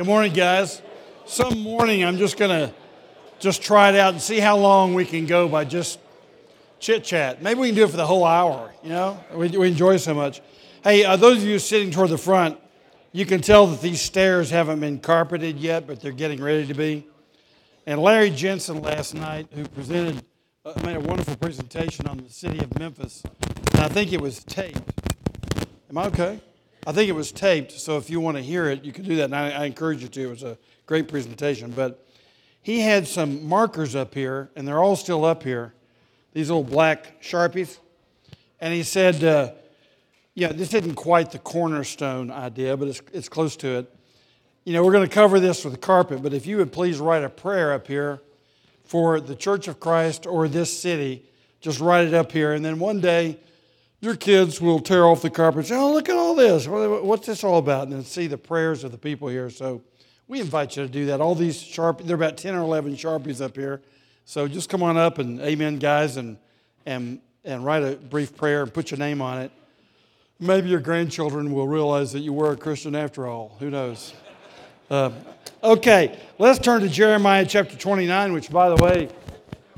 Good morning, guys. Some morning I'm just going to just try it out and see how long we can go by just chit chat. Maybe we can do it for the whole hour, you know? We, we enjoy so much. Hey, uh, those of you sitting toward the front, you can tell that these stairs haven't been carpeted yet, but they're getting ready to be. And Larry Jensen last night, who presented, uh, made a wonderful presentation on the city of Memphis, and I think it was taped. Am I okay? I think it was taped, so if you want to hear it, you can do that, and I, I encourage you to. It was a great presentation. But he had some markers up here, and they're all still up here, these little black Sharpies. And he said, uh, yeah, this isn't quite the cornerstone idea, but it's, it's close to it. You know, we're going to cover this with carpet, but if you would please write a prayer up here for the Church of Christ or this city, just write it up here. And then one day, your kids will tear off the carpet and say, Oh, look at all this. What's this all about? And then see the prayers of the people here. So we invite you to do that. All these sharp, there are about 10 or 11 Sharpies up here. So just come on up and amen, guys, and, and, and write a brief prayer and put your name on it. Maybe your grandchildren will realize that you were a Christian after all. Who knows? Uh, okay, let's turn to Jeremiah chapter 29, which, by the way,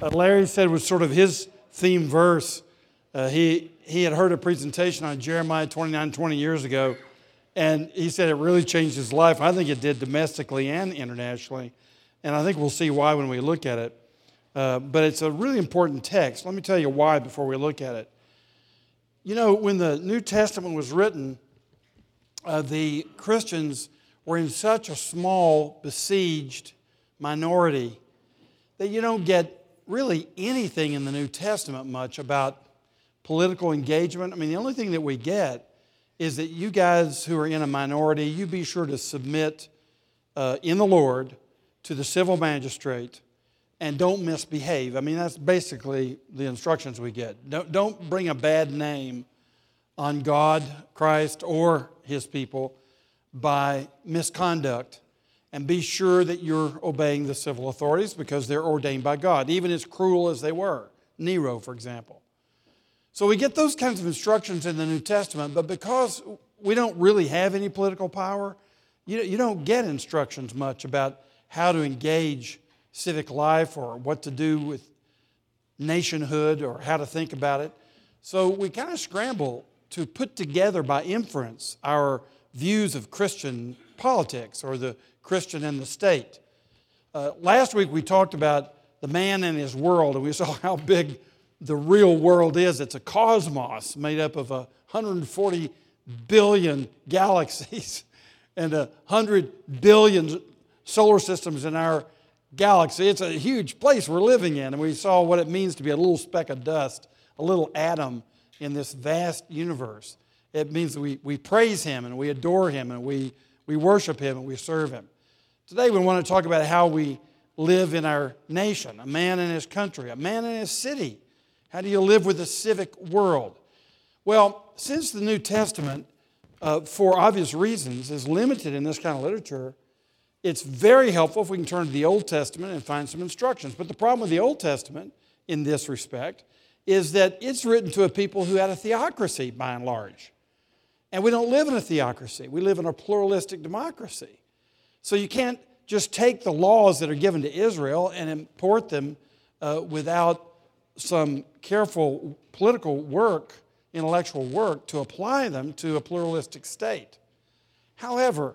uh, Larry said was sort of his theme verse. Uh, he, he had heard a presentation on Jeremiah 29 20 years ago, and he said it really changed his life. I think it did domestically and internationally, and I think we'll see why when we look at it. Uh, but it's a really important text. Let me tell you why before we look at it. You know, when the New Testament was written, uh, the Christians were in such a small, besieged minority that you don't get really anything in the New Testament much about political engagement. I mean, the only thing that we get is that you guys who are in a minority, you be sure to submit uh, in the Lord to the civil magistrate and don't misbehave. I mean, that's basically the instructions we get. Don't, don't bring a bad name on God, Christ, or his people by misconduct. And be sure that you're obeying the civil authorities because they're ordained by God, even as cruel as they were. Nero, for example. So we get those kinds of instructions in the New Testament, but because we don't really have any political power, you, don't get instructions much about how to engage civic life or what to do with nationhood or how to think about it. So we kind of scramble to put together by inference our views of Christian politics or the Christian and the state. Uh, last week we talked about the man and his world, and we saw how big the real world is. It's a cosmos made up of 140 billion galaxies and 100 billion solar systems in our galaxy. It's a huge place we're living in, and we saw what it means to be a little speck of dust, a little atom in this vast universe. It means we, we praise Him and we adore Him and we, we worship Him and we serve Him. Today, we want to talk about how we live in our nation, a man in his country, a man in his city. How do you live with a civic world? Well, since the New Testament, uh, for obvious reasons, is limited in this kind of literature, it's very helpful if we can turn to the Old Testament and find some instructions. But the problem with the Old Testament, in this respect, is that it's written to a people who had a theocracy by and large. And we don't live in a theocracy, we live in a pluralistic democracy. So you can't just take the laws that are given to Israel and import them uh, without some careful political work, intellectual work, to apply them to a pluralistic state. However,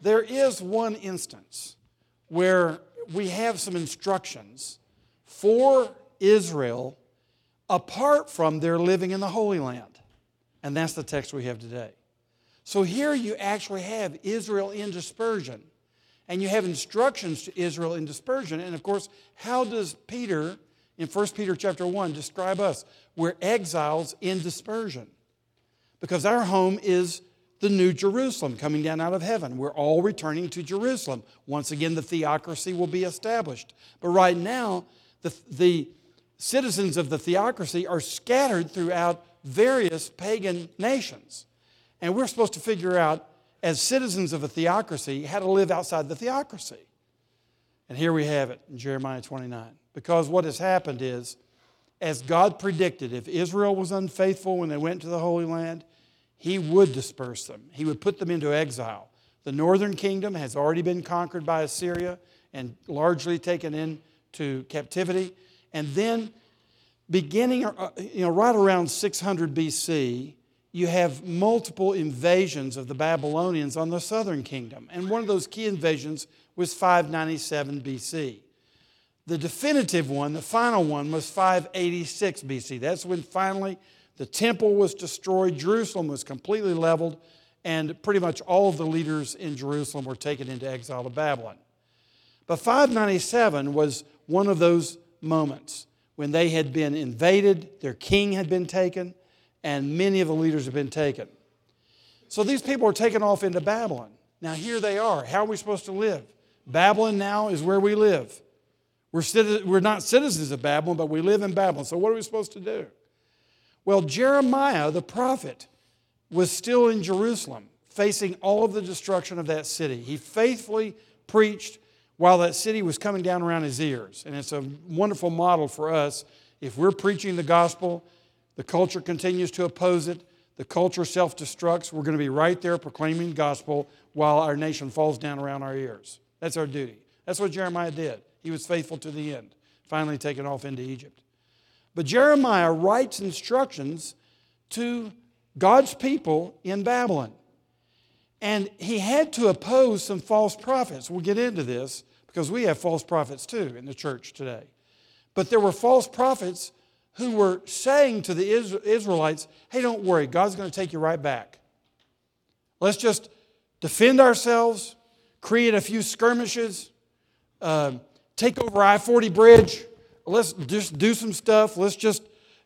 there is one instance where we have some instructions for Israel apart from their living in the Holy Land. And that's the text we have today. So here you actually have Israel in dispersion. And you have instructions to Israel in dispersion. And of course, how does Peter in 1 Peter chapter 1 describe us? We're exiles in dispersion. Because our home is the new Jerusalem coming down out of heaven. We're all returning to Jerusalem. Once again, the theocracy will be established. But right now, the, the citizens of the theocracy are scattered throughout various pagan nations. And we're supposed to figure out, as citizens of a theocracy, how to live outside the theocracy. And here we have it in Jeremiah 29. Because what has happened is, as God predicted, if Israel was unfaithful when they went to the Holy Land, he would disperse them. He would put them into exile. The northern kingdom has already been conquered by Assyria and largely taken into captivity. And then, beginning, uh, you know, right around 600 BC, you have multiple invasions of the Babylonians on the southern kingdom. And one of those key invasions was 597 BC. The definitive one, the final one, was 586 BC. That's when finally the temple was destroyed, Jerusalem was completely leveled, and pretty much all of the leaders in Jerusalem were taken into exile to Babylon. But 597 was one of those moments when they had been invaded, their king had been taken, and many of the leaders had been taken. So these people are taken off into Babylon. Now here they are. How are we supposed to live? Babylon now is where we live. We're, we're not citizens of Babylon, but we live in Babylon. So what are we supposed to do? Well, Jeremiah, the prophet, was still in Jerusalem, facing all of the destruction of that city. He faithfully preached while that city was coming down around his ears. And it's a wonderful model for us. If we're preaching the gospel, the culture continues to oppose it, the culture self destructs, we're going to be right there proclaiming the gospel while our nation falls down around our ears. That's our duty. That's what Jeremiah did. He was faithful to the end, finally taken off into Egypt. But Jeremiah writes instructions to God's people in Babylon. And he had to oppose some false prophets. We'll get into this because we have false prophets too in the church today. But there were false prophets who were saying to the Israelites, hey, don't worry, God's going to take you right back. Let's just defend ourselves, create a few skirmishes, uh, take over I 40 bridge. Let's just do some stuff. Let's just,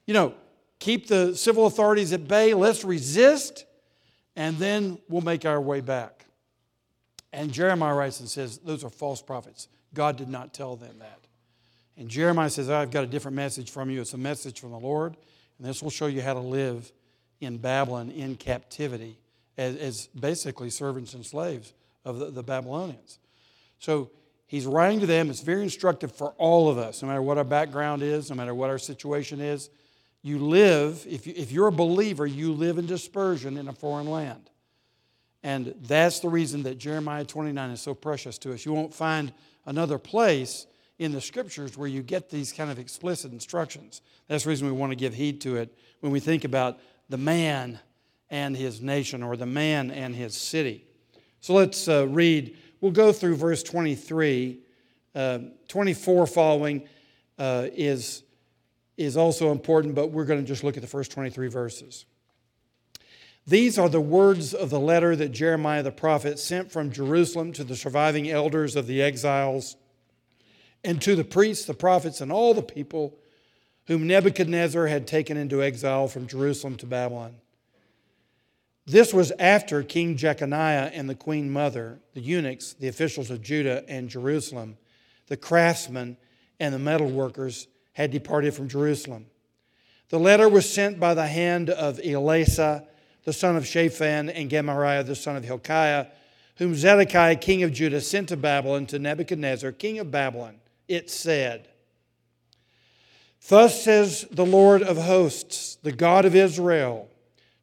you know, keep the civil authorities at bay. Let's resist, and then we'll make our way back. And Jeremiah writes and says, Those are false prophets. God did not tell them that. And Jeremiah says, I've got a different message from you. It's a message from the Lord, and this will show you how to live in Babylon in captivity as, as basically servants and slaves of the, the Babylonians. So he's writing to them. It's very instructive for all of us, no matter what our background is, no matter what our situation is. You live, if, you, if you're a believer, you live in dispersion in a foreign land. And that's the reason that Jeremiah 29 is so precious to us. You won't find another place in the scriptures where you get these kind of explicit instructions. That's the reason we want to give heed to it when we think about the man and his nation or the man and his city. So let's uh, read We'll go through verse 23. Uh, 24 following uh, is, is also important, but we're going to just look at the first 23 verses. These are the words of the letter that Jeremiah the prophet sent from Jerusalem to the surviving elders of the exiles and to the priests, the prophets, and all the people whom Nebuchadnezzar had taken into exile from Jerusalem to Babylon. This was after King Jeconiah and the queen mother, the eunuchs, the officials of Judah and Jerusalem, the craftsmen, and the metal workers had departed from Jerusalem. The letter was sent by the hand of Elasah, the son of Shaphan, and Gemariah, the son of Hilkiah, whom Zedekiah, king of Judah, sent to Babylon to Nebuchadnezzar, king of Babylon. It said, Thus says the Lord of hosts, the God of Israel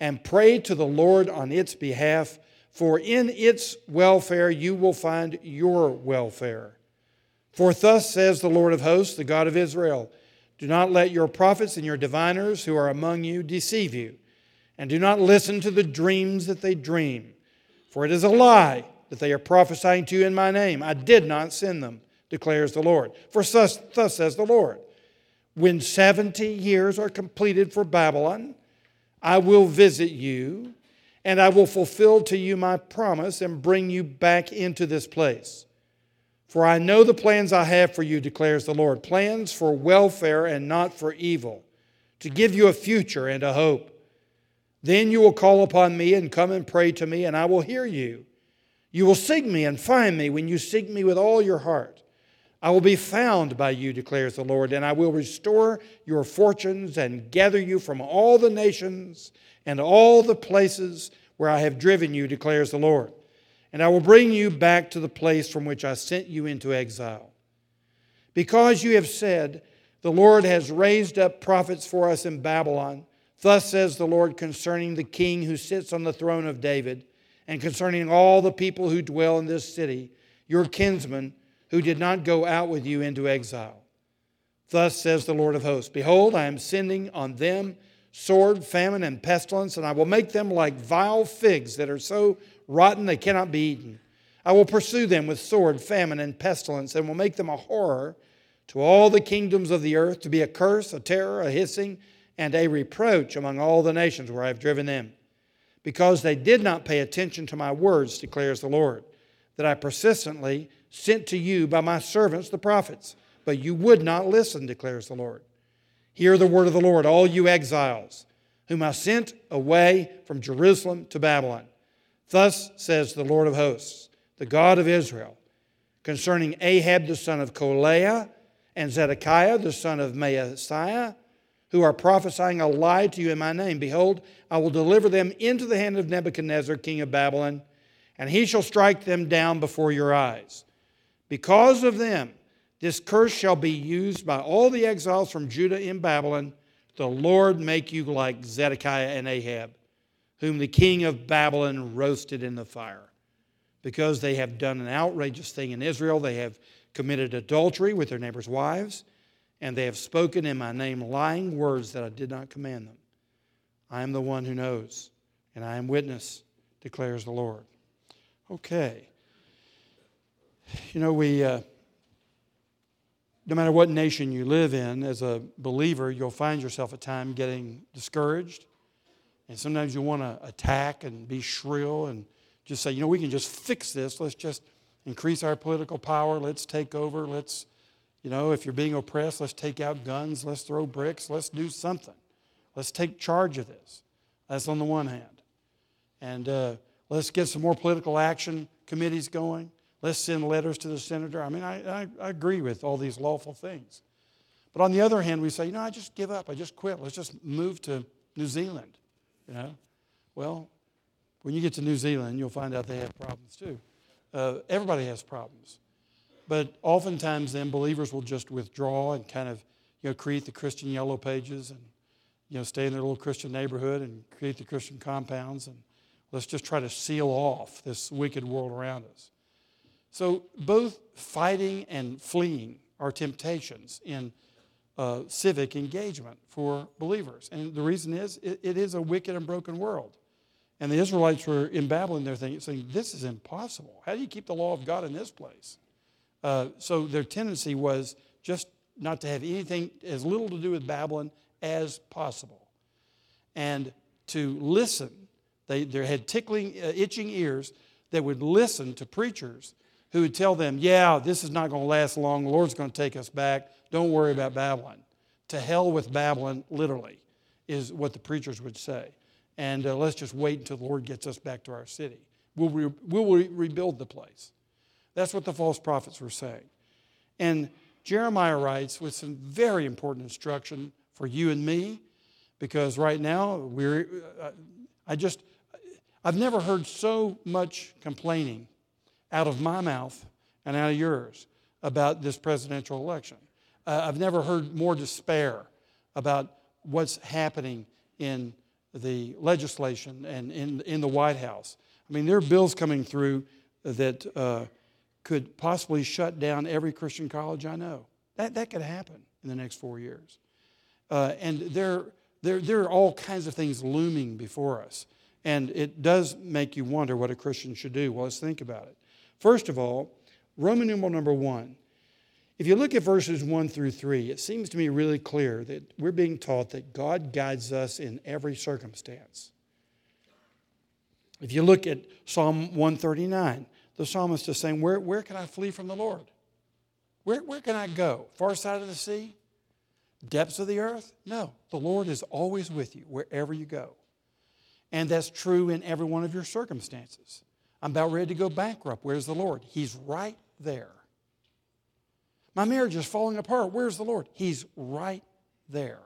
and pray to the Lord on its behalf, for in its welfare you will find your welfare. For thus says the Lord of hosts, the God of Israel Do not let your prophets and your diviners who are among you deceive you, and do not listen to the dreams that they dream. For it is a lie that they are prophesying to you in my name. I did not send them, declares the Lord. For thus, thus says the Lord When 70 years are completed for Babylon, I will visit you, and I will fulfill to you my promise and bring you back into this place. For I know the plans I have for you, declares the Lord plans for welfare and not for evil, to give you a future and a hope. Then you will call upon me and come and pray to me, and I will hear you. You will seek me and find me when you seek me with all your heart. I will be found by you, declares the Lord, and I will restore your fortunes and gather you from all the nations and all the places where I have driven you, declares the Lord. And I will bring you back to the place from which I sent you into exile. Because you have said, The Lord has raised up prophets for us in Babylon, thus says the Lord concerning the king who sits on the throne of David, and concerning all the people who dwell in this city, your kinsmen who did not go out with you into exile. Thus says the Lord of hosts Behold, I am sending on them sword, famine, and pestilence, and I will make them like vile figs that are so rotten they cannot be eaten. I will pursue them with sword, famine, and pestilence, and will make them a horror to all the kingdoms of the earth, to be a curse, a terror, a hissing, and a reproach among all the nations where I have driven them. Because they did not pay attention to my words, declares the Lord, that I persistently sent to you by my servants the prophets, but you would not listen, declares the Lord. Hear the word of the Lord, all you exiles, whom I sent away from Jerusalem to Babylon. Thus says the Lord of hosts, the God of Israel, concerning Ahab the son of Kolaiah and Zedekiah the son of Maaseiah, who are prophesying a lie to you in my name. Behold, I will deliver them into the hand of Nebuchadnezzar, king of Babylon, and he shall strike them down before your eyes. Because of them, this curse shall be used by all the exiles from Judah in Babylon. The Lord make you like Zedekiah and Ahab, whom the king of Babylon roasted in the fire. Because they have done an outrageous thing in Israel, they have committed adultery with their neighbors' wives, and they have spoken in my name lying words that I did not command them. I am the one who knows, and I am witness, declares the Lord. Okay. You know, we, uh, no matter what nation you live in, as a believer, you'll find yourself at times getting discouraged. And sometimes you want to attack and be shrill and just say, you know, we can just fix this. Let's just increase our political power. Let's take over. Let's, you know, if you're being oppressed, let's take out guns. Let's throw bricks. Let's do something. Let's take charge of this. That's on the one hand. And uh, let's get some more political action committees going. Let's send letters to the senator. I mean, I, I, I, agree with all these lawful things. But on the other hand, we say, you know, I just give up. I just quit. Let's just move to New Zealand. You know? Well, when you get to New Zealand, you'll find out they have problems too. Uh, everybody has problems. But oftentimes, then, believers will just withdraw and kind of, you know, create the Christian yellow pages and, you know, stay in their little Christian neighborhood and create the Christian compounds and let's just try to seal off this wicked world around us. So, both fighting and fleeing are temptations in uh, civic engagement for believers. And the reason is, it, it is a wicked and broken world. And the Israelites were in Babylon, they're thinking, saying, This is impossible. How do you keep the law of God in this place? Uh, so, their tendency was just not to have anything as little to do with Babylon as possible. And to listen, they, they had tickling, uh, itching ears that would listen to preachers who would tell them, Yeah, this is not going to last long. The Lord's going to take us back. Don't worry about Babylon. To hell with Babylon, literally, is what the preachers would say. And uh, let's just wait until the Lord gets us back to our city. We'll, re- we'll re- rebuild the place. That's what the false prophets were saying. And Jeremiah writes with some very important instruction for you and me, because right now we're, uh, I just, I've never heard so much complaining out of my mouth and out of yours about this presidential election. Uh, I've never heard more despair about what's happening in the legislation and in, in the White House. I mean, there are bills coming through that uh, could possibly shut down every Christian college I know. That, that could happen in the next four years. Uh, and there, there, there are all kinds of things looming before us. And it does make you wonder what a Christian should do. Well, let's think about it. First of all, Roman numeral number one. If you look at verses one through three, it seems to me really clear that we're being taught that God guides us in every circumstance. If you look at Psalm 139, the psalmist is saying, Where, where can I flee from the Lord? Where, where can I go? Far side of the sea? Depths of the earth? No. The Lord is always with you wherever you go. And that's true in every one of your circumstances. I'm about ready to go bankrupt. Where's the Lord? He's right there. My marriage is falling apart. Where's the Lord? He's right there.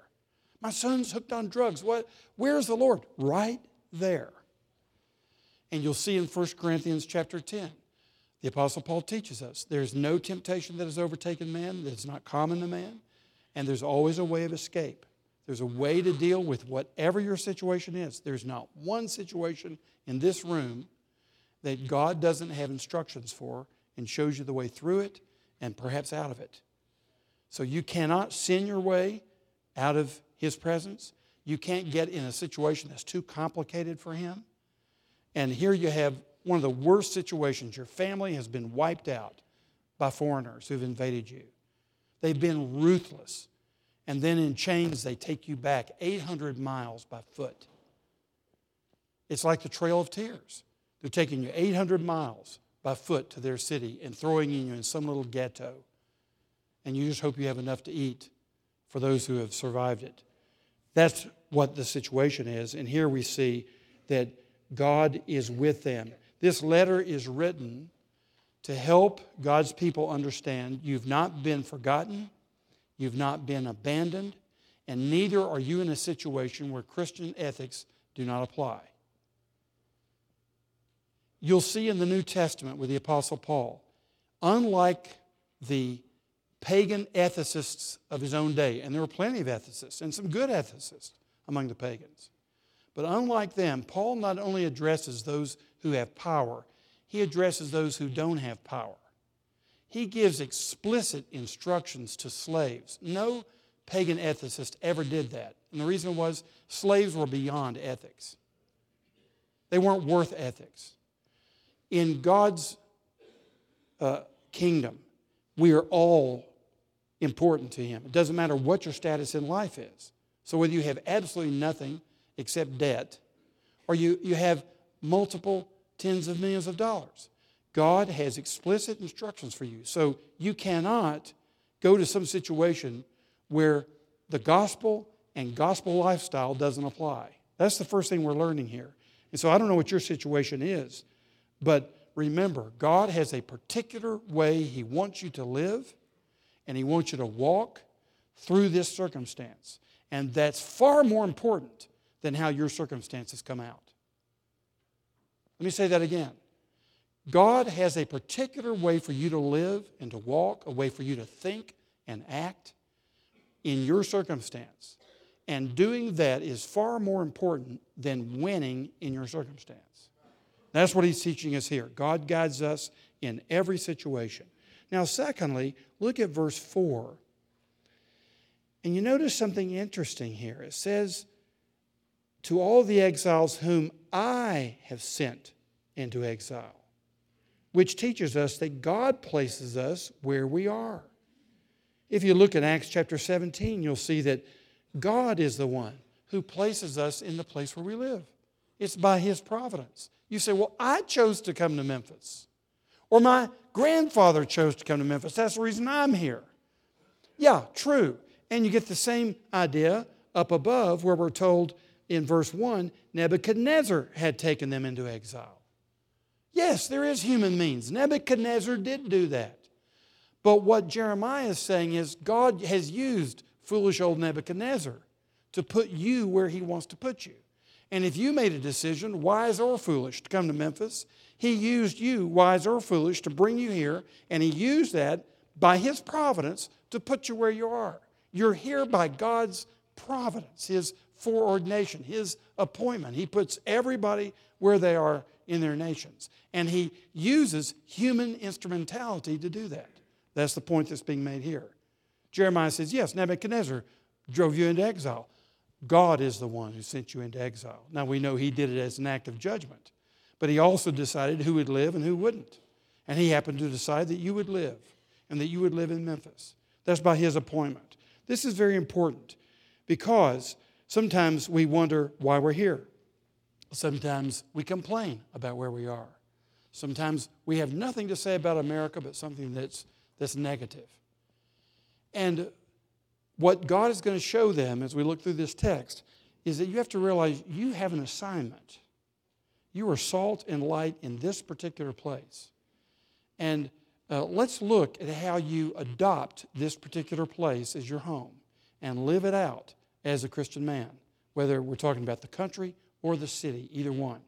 My son's hooked on drugs. What? Where's the Lord? Right there. And you'll see in 1 Corinthians chapter 10, the Apostle Paul teaches us there's no temptation that has overtaken man that is not common to man, and there's always a way of escape. There's a way to deal with whatever your situation is. There's not one situation in this room that God doesn't have instructions for and shows you the way through it and perhaps out of it. So you cannot sin your way out of His presence. You can't get in a situation that's too complicated for Him. And here you have one of the worst situations. Your family has been wiped out by foreigners who've invaded you. They've been ruthless. And then in chains, they take you back 800 miles by foot. It's like the Trail of Tears. They're taking you 800 miles by foot to their city and throwing you in some little ghetto. And you just hope you have enough to eat for those who have survived it. That's what the situation is. And here we see that God is with them. This letter is written to help God's people understand you've not been forgotten, you've not been abandoned, and neither are you in a situation where Christian ethics do not apply. You'll see in the New Testament with the Apostle Paul, unlike the pagan ethicists of his own day, and there were plenty of ethicists and some good ethicists among the pagans. But unlike them, Paul not only addresses those who have power, he addresses those who don't have power. He gives explicit instructions to slaves. No pagan ethicist ever did that. And the reason was slaves were beyond ethics, they weren't worth ethics. In God's uh, kingdom, we are all important to Him. It doesn't matter what your status in life is. So, whether you have absolutely nothing except debt, or you, you have multiple tens of millions of dollars. God has explicit instructions for you. So you cannot go to some situation where the gospel and gospel lifestyle doesn't apply. That's the first thing we're learning here. And so I don't know what your situation is, but remember, God has a particular way He wants you to live, and He wants you to walk through this circumstance. And that's far more important than how your circumstances come out. Let me say that again. God has a particular way for you to live and to walk, a way for you to think and act in your circumstance. And doing that is far more important than winning in your circumstance. That's what he's teaching us here. God guides us in every situation. Now, secondly, look at verse 4. And you notice something interesting here. It says, to all the exiles whom I have sent into exile, which teaches us that God places us where we are. If you look at Acts chapter 17, you'll see that God is the one who places us in the place where we live. It's by His providence. You say, Well, I chose to come to Memphis, or my grandfather chose to come to Memphis. That's the reason I'm here. Yeah, true. And you get the same idea up above where we're told in verse 1 Nebuchadnezzar had taken them into exile. Yes, there is human means. Nebuchadnezzar did do that. But what Jeremiah is saying is God has used foolish old Nebuchadnezzar to put you where he wants to put you. And if you made a decision, wise or foolish, to come to Memphis, he used you, wise or foolish, to bring you here, and he used that by his providence to put you where you are. You're here by God's providence, his foreordination, his appointment. He puts everybody where they are in their nations. And he uses human instrumentality to do that. That's the point that's being made here. Jeremiah says, Yes, Nebuchadnezzar drove you into exile. God is the one who sent you into exile. Now we know he did it as an act of judgment, but he also decided who would live and who wouldn't. And he happened to decide that you would live and that you would live in Memphis. That's by his appointment. This is very important because Sometimes we wonder why we're here. Sometimes we complain about where we are. Sometimes we have nothing to say about America but something that's, that's negative. And what God is going to show them as we look through this text is that you have to realize you have an assignment. You are salt and light in this particular place. And uh, let's look at how you adopt this particular place as your home and live it out as a Christian man, whether we're talking about the country or the city, either one.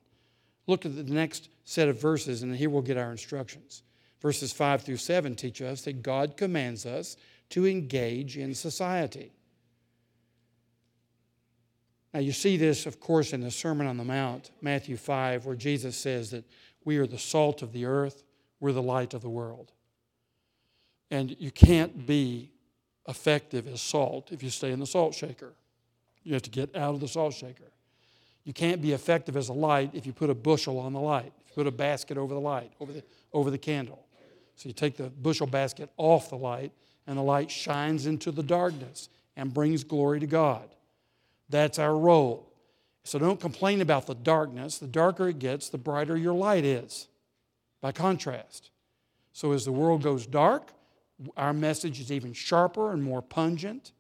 Look at the next set of verses, and here we'll get our instructions. Verses 5 through 7 teach us that God commands us to engage in society. Now, you see this, of course, in the Sermon on the Mount, Matthew 5, where Jesus says that we are the salt of the earth, we're the light of the world. And you can't be effective as salt if you stay in the salt shaker. You have to get out of the salt shaker. You can't be effective as a light if you put a bushel on the light, if you put a basket over the light, over the, over the candle. So you take the bushel basket off the light, and the light shines into the darkness and brings glory to God. That's our role. So don't complain about the darkness. The darker it gets, the brighter your light is, by contrast. So as the world goes dark, our message is even sharper and more pungent.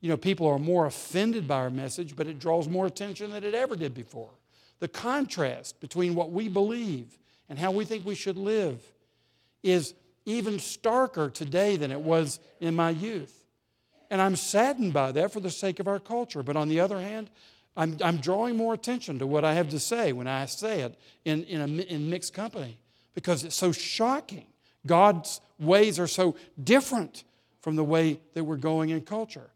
You know, people are more offended by our message, but it draws more attention than it ever did before. The contrast between what we believe and how we think we should live is even starker today than it was in my youth. And I'm saddened by that for the sake of our culture. But on the other hand, I'm, I'm drawing more attention to what I have to say when I say it in, in, a, in mixed company because it's so shocking. God's ways are so different from the way that we're going in culture.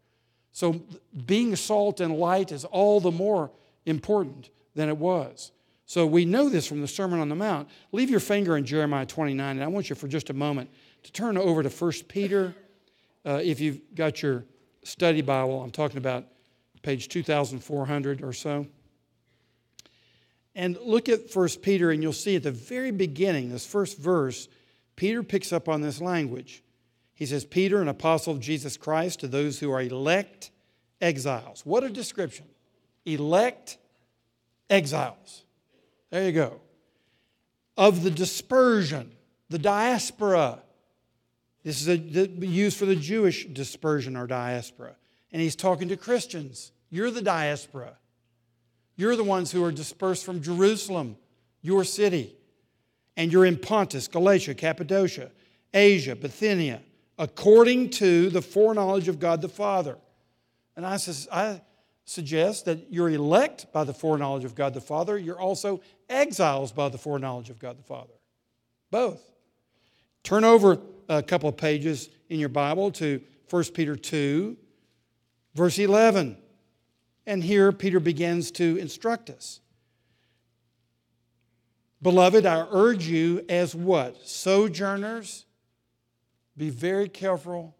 So being salt and light is all the more important than it was. So we know this from the Sermon on the Mount. Leave your finger in Jeremiah 29, and I want you for just a moment to turn over to 1 Peter uh, if you've got your study Bible, I'm talking about page 2400 or so. And look at 1 Peter, and you'll see at the very beginning, this first verse, Peter picks up on this language. He says, Peter, an apostle of Jesus Christ, to those who are elect exiles. What a description! Elect exiles. There you go. Of the dispersion, the diaspora, this is a, used for the Jewish dispersion or diaspora. And he's talking to Christians. You're the diaspora. You're the ones who are dispersed from Jerusalem, your city. And you're in Pontus, Galatia, Cappadocia, Asia, Bithynia, according to the foreknowledge of God the Father. And I, says, I suggest that you're elect by the foreknowledge of God the Father. You're also exiles by the foreknowledge of God the Father. Both. Turn over a couple of pages in your Bible to 1 Peter 2, verse 11. And here Peter begins to instruct us. Beloved, I urge you as what? Sojourners, be very careful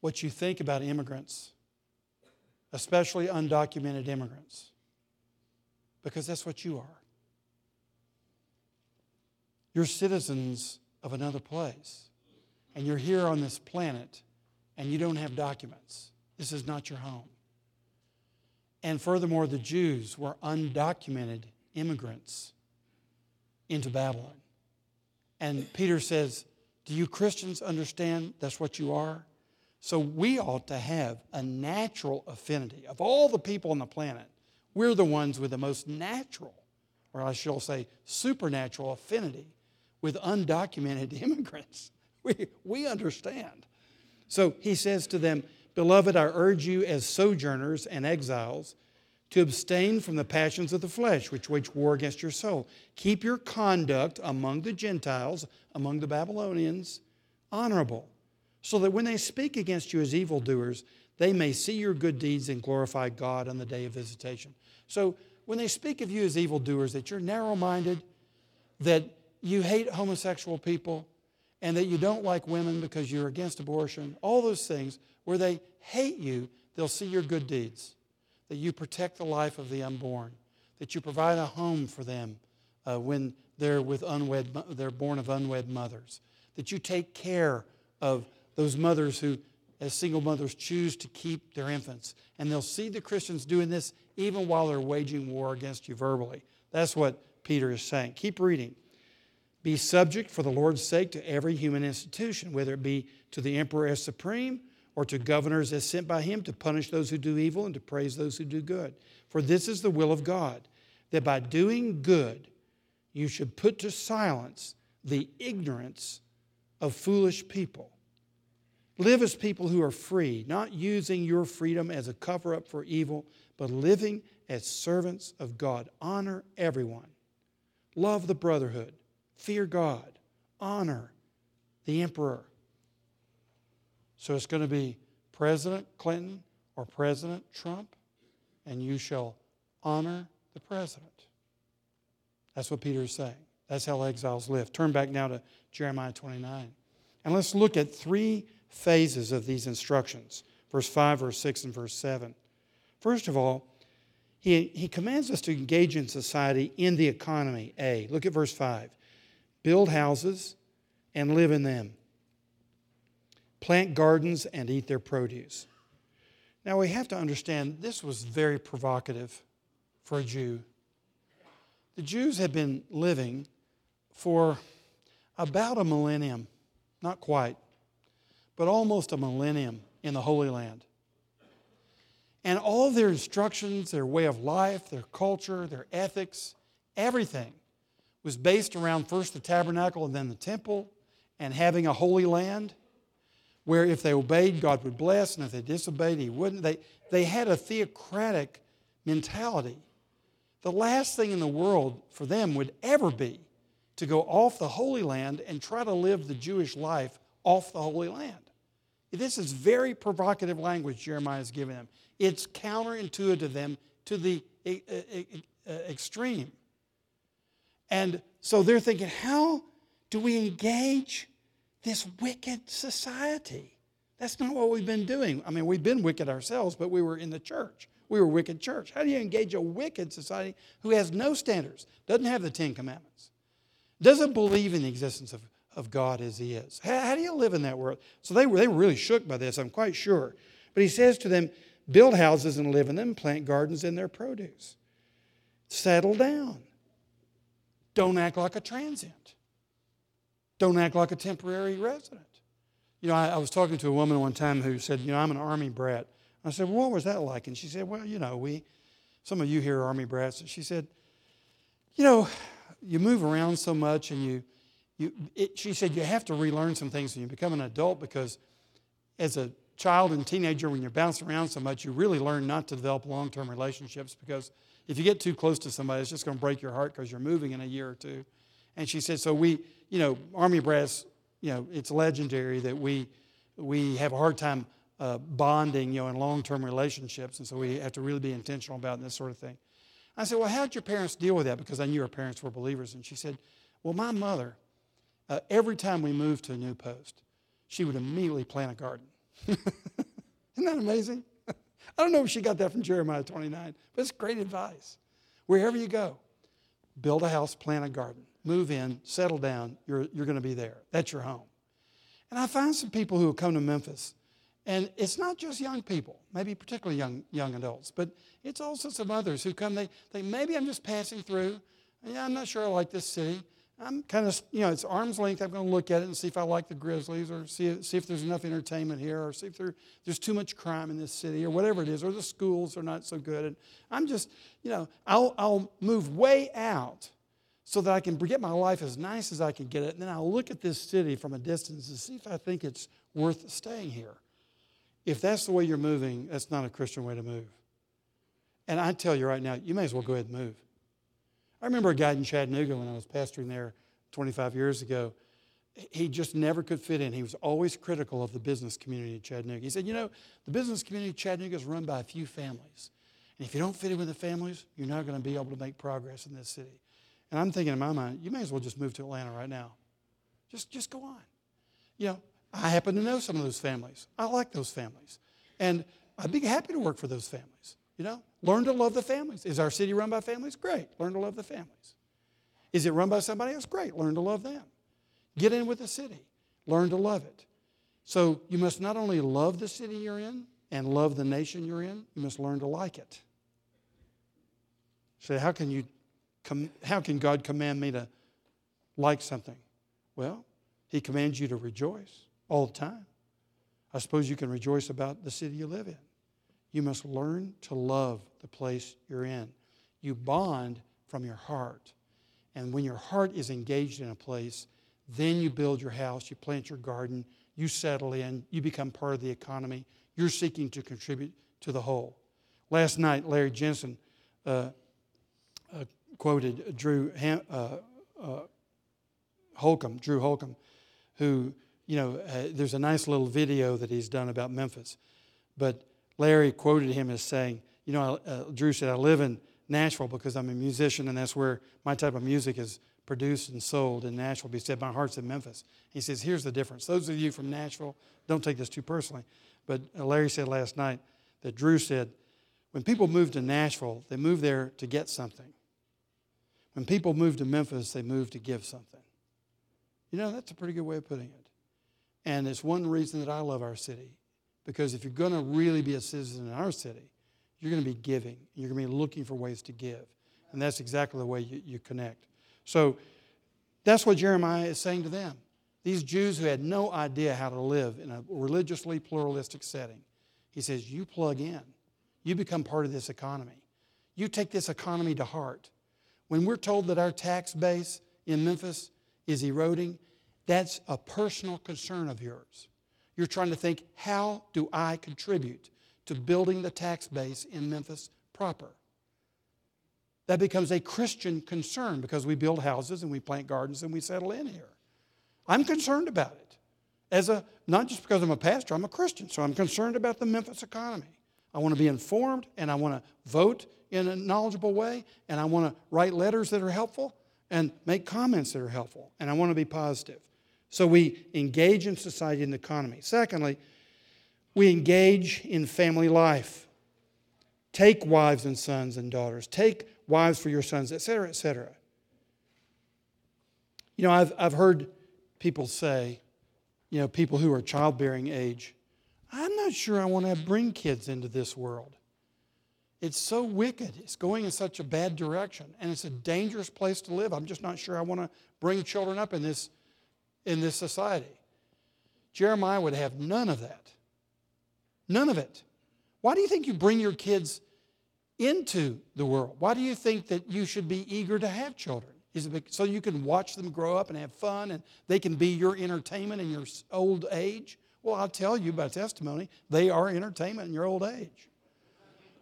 what you think about immigrants, especially undocumented immigrants, because that's what you are. You're citizens of another place and you're here on this planet and you don't have documents. This is not your home. And furthermore, the Jews were undocumented immigrants into Babylon. And Peter says, Do you Christians understand that's what you are? So we ought to have a natural affinity. Of all the people on the planet, we're the ones with the most natural, or I shall say supernatural affinity with undocumented immigrants. We, we understand. So he says to them, Beloved, I urge you as sojourners and exiles to abstain from the passions of the flesh, which wage war against your soul. Keep your conduct among the Gentiles, among the Babylonians, honorable, so that when they speak against you as evildoers, they may see your good deeds and glorify God on the day of visitation. So when they speak of you as evildoers, that you're narrow minded, that you hate homosexual people, and that you don't like women because you're against abortion, all those things, where they hate you, they'll see your good deeds. That you protect the life of the unborn, that you provide a home for them uh, when they're, with unwed, they're born of unwed mothers, that you take care of those mothers who, as single mothers, choose to keep their infants. And they'll see the Christians doing this even while they're waging war against you verbally. That's what Peter is saying. Keep reading. Be subject for the Lord's sake to every human institution, whether it be to the emperor as supreme or to governors as sent by him to punish those who do evil and to praise those who do good. For this is the will of God, that by doing good you should put to silence the ignorance of foolish people. Live as people who are free, not using your freedom as a cover up for evil, but living as servants of God. Honor everyone. Love the brotherhood. Fear God. Honor the emperor. So it's going to be President Clinton or President Trump, and you shall honor the president. That's what Peter is saying. That's how exiles live. Turn back now to Jeremiah 29. And let's look at three phases of these instructions verse 5, verse 6, and verse 7. First of all, he, he commands us to engage in society in the economy. A. Look at verse 5. Build houses and live in them, plant gardens and eat their produce. Now we have to understand this was very provocative for a Jew. The Jews had been living for about a millennium, not quite, but almost a millennium in the Holy Land. And all their instructions, their way of life, their culture, their ethics, everything was based around first the tabernacle and then the temple and having a holy land where if they obeyed, God would bless, and if they disobeyed, He wouldn't. They, they had a theocratic mentality. The last thing in the world for them would ever be to go off the Holy Land and try to live the Jewish life off the Holy Land. This is very provocative language Jeremiah is giving them. It's counterintuitive to them to the extreme. And so they're thinking, how do we engage this wicked society? That's not what we've been doing. I mean, we've been wicked ourselves, but we were in the church. We were wicked church. How do you engage a wicked society who has no standards, doesn't have the Ten Commandments, doesn't believe in the existence of, of God as He is? How, how do you live in that world? So they were, they were really shook by this, I'm quite sure. But He says to them, build houses and live in them, plant gardens in their produce. Settle down. Don't act like a transient. Don't act like a temporary resident. You know, I, I was talking to a woman one time who said, You know, I'm an Army brat. I said, well, What was that like? And she said, Well, you know, we, some of you here are Army brats. And she said, You know, you move around so much and you, you it, she said, You have to relearn some things when you become an adult because as a child and teenager, when you're bouncing around so much, you really learn not to develop long term relationships because if you get too close to somebody, it's just going to break your heart because you're moving in a year or two. And she said, So we, you know, Army brats, you know, it's legendary that we, we have a hard time uh, bonding, you know, in long-term relationships, and so we have to really be intentional about this sort of thing. I said, well, how did your parents deal with that? Because I knew her parents were believers, and she said, well, my mother, uh, every time we moved to a new post, she would immediately plant a garden. Isn't that amazing? I don't know if she got that from Jeremiah 29, but it's great advice. Wherever you go, build a house, plant a garden move in, settle down, you're, you're going to be there. That's your home. And I find some people who come to Memphis, and it's not just young people, maybe particularly young, young adults, but it's also some others who come, they think, maybe I'm just passing through. Yeah, I'm not sure I like this city. I'm kind of, you know, it's arm's length. I'm going to look at it and see if I like the Grizzlies or see, see if there's enough entertainment here or see if there, there's too much crime in this city or whatever it is, or the schools are not so good. And I'm just, you know, I'll, I'll move way out so that I can get my life as nice as I can get it. And then I'll look at this city from a distance and see if I think it's worth staying here. If that's the way you're moving, that's not a Christian way to move. And I tell you right now, you may as well go ahead and move. I remember a guy in Chattanooga when I was pastoring there 25 years ago. He just never could fit in. He was always critical of the business community in Chattanooga. He said, You know, the business community in Chattanooga is run by a few families. And if you don't fit in with the families, you're not going to be able to make progress in this city. And I'm thinking in my mind, you may as well just move to Atlanta right now. Just, just go on. You know, I happen to know some of those families. I like those families. And I'd be happy to work for those families. You know, learn to love the families. Is our city run by families? Great. Learn to love the families. Is it run by somebody else? Great. Learn to love them. Get in with the city. Learn to love it. So you must not only love the city you're in and love the nation you're in, you must learn to like it. So, how can you how can God command me to like something? Well, He commands you to rejoice all the time. I suppose you can rejoice about the city you live in. You must learn to love the place you're in. You bond from your heart. And when your heart is engaged in a place, then you build your house, you plant your garden, you settle in, you become part of the economy. You're seeking to contribute to the whole. Last night, Larry Jensen uh, uh, quoted Drew Ham, uh, uh Holcomb, Drew Holcomb, who, you know, uh, there's a nice little video that he's done about Memphis. But Larry quoted him as saying, you know, uh, Drew said, I live in Nashville because I'm a musician and that's where my type of music is produced and sold in Nashville. He said, My heart's in Memphis. He says, Here's the difference. Those of you from Nashville, don't take this too personally. But uh, Larry said last night that Drew said, When people move to Nashville, they move there to get something. When people move to Memphis, they move to give something. You know, that's a pretty good way of putting it. And it's one reason that I love our city. Because if you're going to really be a citizen in our city, you're going to be giving. You're going to be looking for ways to give. And that's exactly the way you, you connect. So that's what Jeremiah is saying to them. These Jews who had no idea how to live in a religiously pluralistic setting. He says, You plug in. You become part of this economy. You take this economy to heart. When we're told that our tax base in Memphis is eroding, that's a personal concern of yours. You're trying to think, how do I contribute to building the tax base in Memphis proper? That becomes a Christian concern because we build houses and we plant gardens and we settle in here. I'm concerned about it. As a not just because I'm a pastor, I'm a Christian, so I'm concerned about the Memphis economy. I want to be informed and I want to vote in a knowledgeable way and I want to write letters that are helpful and make comments that are helpful and I want to be positive. So we engage in society and the economy. Secondly, we engage in family life. Take wives and sons and daughters. Take wives for your sons, etc., etc. You know, I've, I've heard people say, you know, people who are childbearing age, I'm not sure I want to bring kids into this world. It's so wicked. It's going in such a bad direction, and it's a dangerous place to live. I'm just not sure I want to bring children up in this, in this society. Jeremiah would have none of that. None of it. Why do you think you bring your kids into the world? Why do you think that you should be eager to have children? Is it so you can watch them grow up and have fun and they can be your entertainment in your old age? Well, I'll tell you by testimony, they are entertainment in your old age.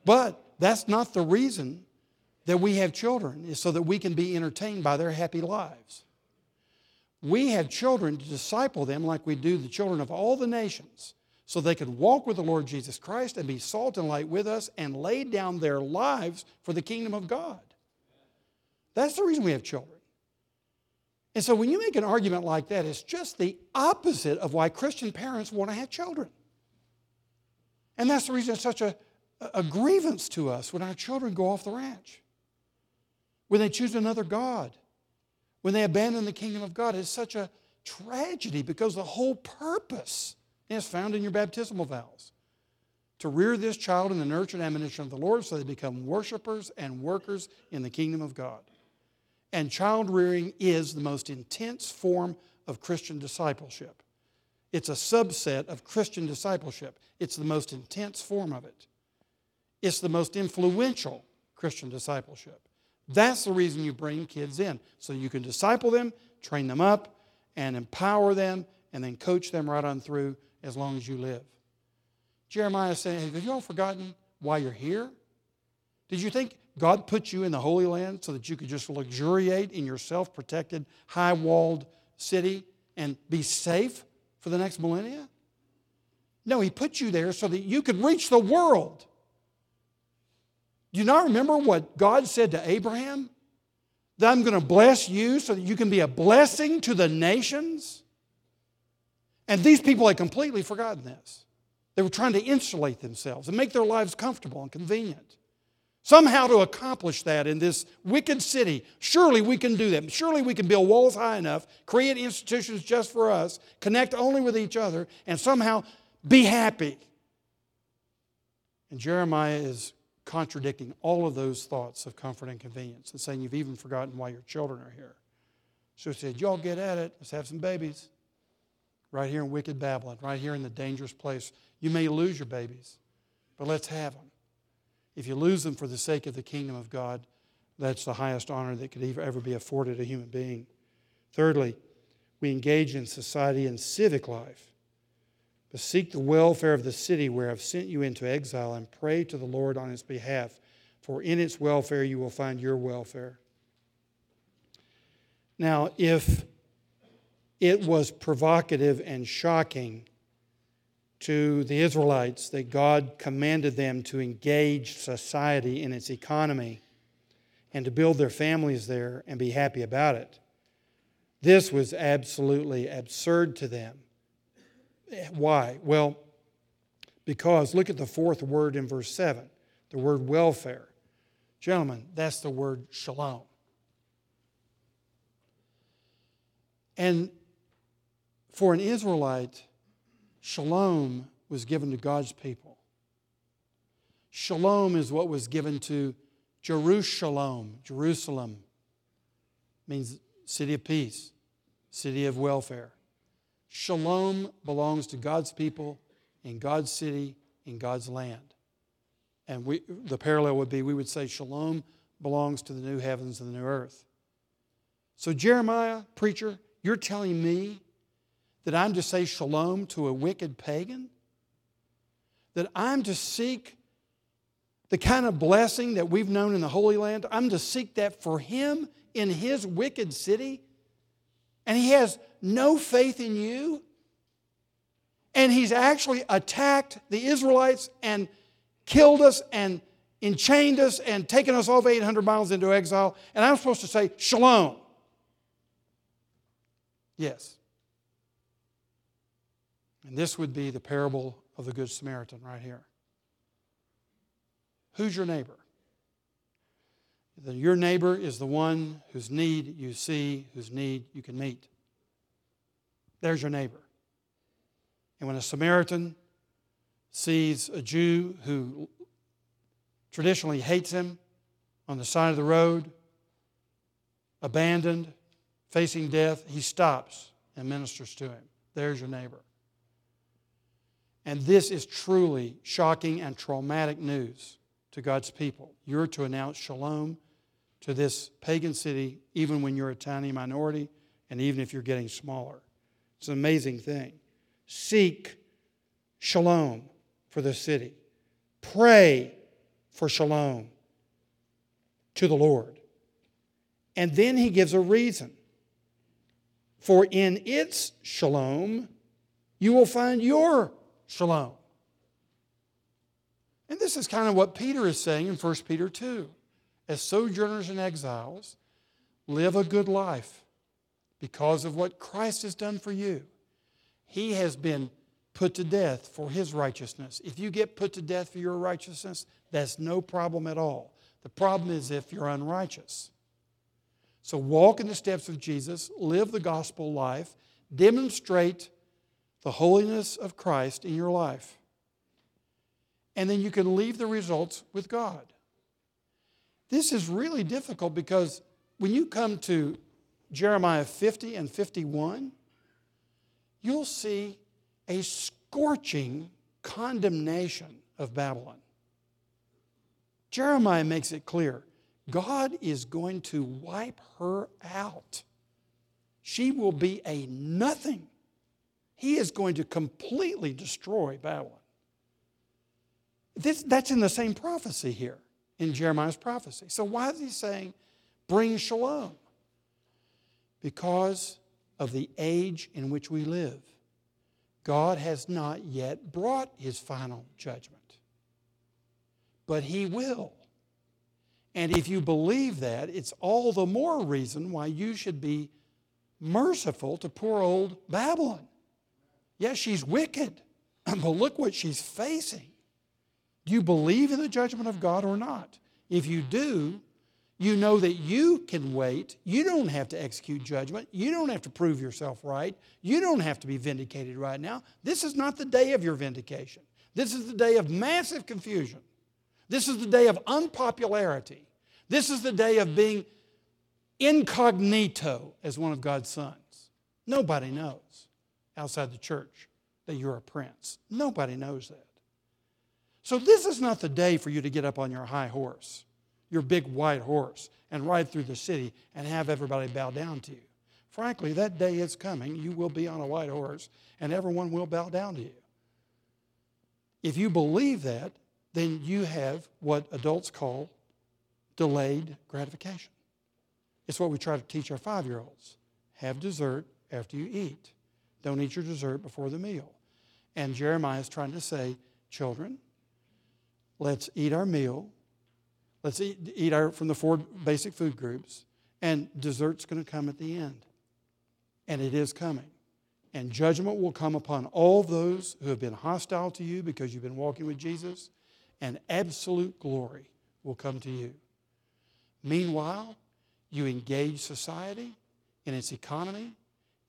But that's not the reason that we have children, is so that we can be entertained by their happy lives. We have children to disciple them like we do the children of all the nations so they could walk with the Lord Jesus Christ and be salt and light with us and lay down their lives for the kingdom of God. That's the reason we have children. And so when you make an argument like that, it's just the opposite of why Christian parents want to have children. And that's the reason it's such a, a grievance to us when our children go off the ranch, when they choose another God, when they abandon the kingdom of God. It's such a tragedy because the whole purpose is found in your baptismal vows. To rear this child in the nurture and admonition of the Lord so they become worshipers and workers in the kingdom of God. And child rearing is the most intense form of Christian discipleship. It's a subset of Christian discipleship. It's the most intense form of it. It's the most influential Christian discipleship. That's the reason you bring kids in, so you can disciple them, train them up, and empower them, and then coach them right on through as long as you live. Jeremiah saying, Have you all forgotten why you're here? Did you think God put you in the Holy Land so that you could just luxuriate in your self protected, high walled city and be safe for the next millennia? No, He put you there so that you could reach the world. Do you not remember what God said to Abraham? That I'm going to bless you so that you can be a blessing to the nations? And these people had completely forgotten this. They were trying to insulate themselves and make their lives comfortable and convenient. Somehow to accomplish that in this wicked city, surely we can do that. Surely we can build walls high enough, create institutions just for us, connect only with each other, and somehow be happy. And Jeremiah is contradicting all of those thoughts of comfort and convenience and saying you've even forgotten why your children are here. So he said, Y'all get at it. Let's have some babies right here in wicked Babylon, right here in the dangerous place. You may lose your babies, but let's have them. If you lose them for the sake of the kingdom of God, That's the highest honor that could ever be afforded a human being. Thirdly, we engage in society and civic life. Seek the welfare of the city where I've sent you into exile and pray to the Lord on its behalf, for in its welfare you will find your welfare. Now, if it was provocative and shocking to the Israelites that God commanded them to engage society in its economy and to build their families there and be happy about it. This was absolutely absurd to them. Why? Well, because look at the fourth word in verse 7, the word welfare. Gentlemen, that's the word shalom. And for an Israelite, shalom was given to God's people. Shalom is what was given to Jerusalem. Jerusalem means city of peace, city of welfare. Shalom belongs to God's people in God's city, in God's land. And we, the parallel would be we would say shalom belongs to the new heavens and the new earth. So, Jeremiah, preacher, you're telling me that I'm to say shalom to a wicked pagan? That I'm to seek the kind of blessing that we've known in the Holy Land, I'm to seek that for him in his wicked city, and he has no faith in you, and he's actually attacked the Israelites and killed us and enchained us and taken us over 800 miles into exile, and I'm supposed to say, Shalom. Yes. And this would be the parable of the Good Samaritan right here. Who's your neighbor? Your neighbor is the one whose need you see, whose need you can meet. There's your neighbor. And when a Samaritan sees a Jew who traditionally hates him on the side of the road, abandoned, facing death, he stops and ministers to him. There's your neighbor. And this is truly shocking and traumatic news to God's people. You're to announce shalom to this pagan city, even when you're a tiny minority and even if you're getting smaller. It's an amazing thing. Seek shalom for the city, pray for shalom to the Lord. And then he gives a reason. For in its shalom, you will find your shalom. And this is kind of what Peter is saying in 1 Peter 2. As sojourners and exiles, live a good life because of what Christ has done for you. He has been put to death for his righteousness. If you get put to death for your righteousness, that's no problem at all. The problem is if you're unrighteous. So walk in the steps of Jesus, live the gospel life, demonstrate the holiness of Christ in your life. And then you can leave the results with God. This is really difficult because when you come to Jeremiah 50 and 51, you'll see a scorching condemnation of Babylon. Jeremiah makes it clear God is going to wipe her out. She will be a nothing. He is going to completely destroy Babylon. This, that's in the same prophecy here, in Jeremiah's prophecy. So why is he saying, bring shalom? Because of the age in which we live. God has not yet brought his final judgment, but he will. And if you believe that, it's all the more reason why you should be merciful to poor old Babylon. Yes, she's wicked, but look what she's facing. Do you believe in the judgment of God or not? If you do, you know that you can wait. You don't have to execute judgment. You don't have to prove yourself right. You don't have to be vindicated right now. This is not the day of your vindication. This is the day of massive confusion. This is the day of unpopularity. This is the day of being incognito as one of God's sons. Nobody knows outside the church that you're a prince. Nobody knows that. So, this is not the day for you to get up on your high horse, your big white horse and ride through the city and have everybody bow down to you. Frankly, that day is coming. You will be on a white horse and everyone will bow down to you. If you believe that, then you have what adults call delayed gratification. It's what we try to teach our five year olds have dessert after you eat. Don't eat your dessert before the meal. And Jeremiah is trying to say, children, let's eat our meal. Let's eat, eat our, from the four basic food groups. And dessert's going to come at the end. And it is coming. And judgment will come upon all those who have been hostile to you because you've been walking with Jesus. And absolute glory will come to you. Meanwhile, you engage society in its economy,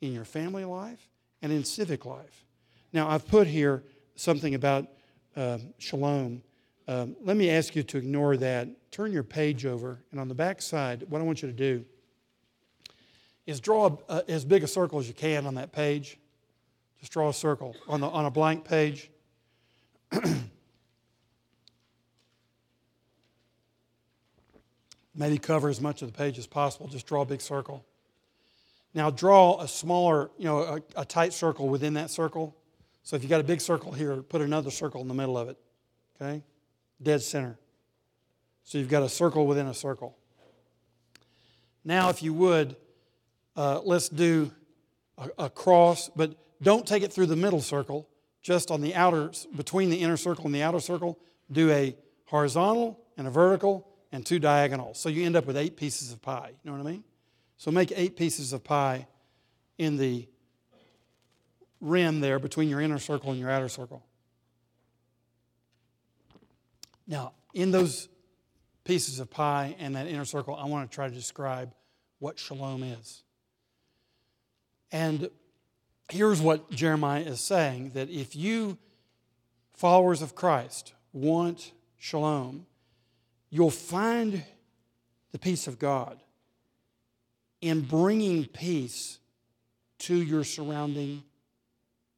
in your family life, and in civic life. Now, I've put here something about um, shalom. Um, let me ask you to ignore that. Turn your page over, and on the back side, what I want you to do is draw a, a, as big a circle as you can on that page. Just draw a circle on, the, on a blank page. Maybe cover as much of the page as possible. Just draw a big circle. Now draw a smaller, you know, a, a tight circle within that circle. So if you got a big circle here, put another circle in the middle of it. Okay? Dead center. So you've got a circle within a circle. Now, if you would, uh, let's do a, a, cross, but don't take it through the middle circle. Just on the outer, between the inner circle and the outer circle, do a horizontal and a vertical and two diagonals. So you end up with eight pieces of pie. You know what I mean? So make eight pieces of pie in the rim there between your inner circle and your outer circle. Now, in those pieces of pie and that inner circle, I want to try to describe what shalom is. And here's what Jeremiah is saying that if you, followers of Christ, want shalom, you'll find the peace of God in bringing peace to your surrounding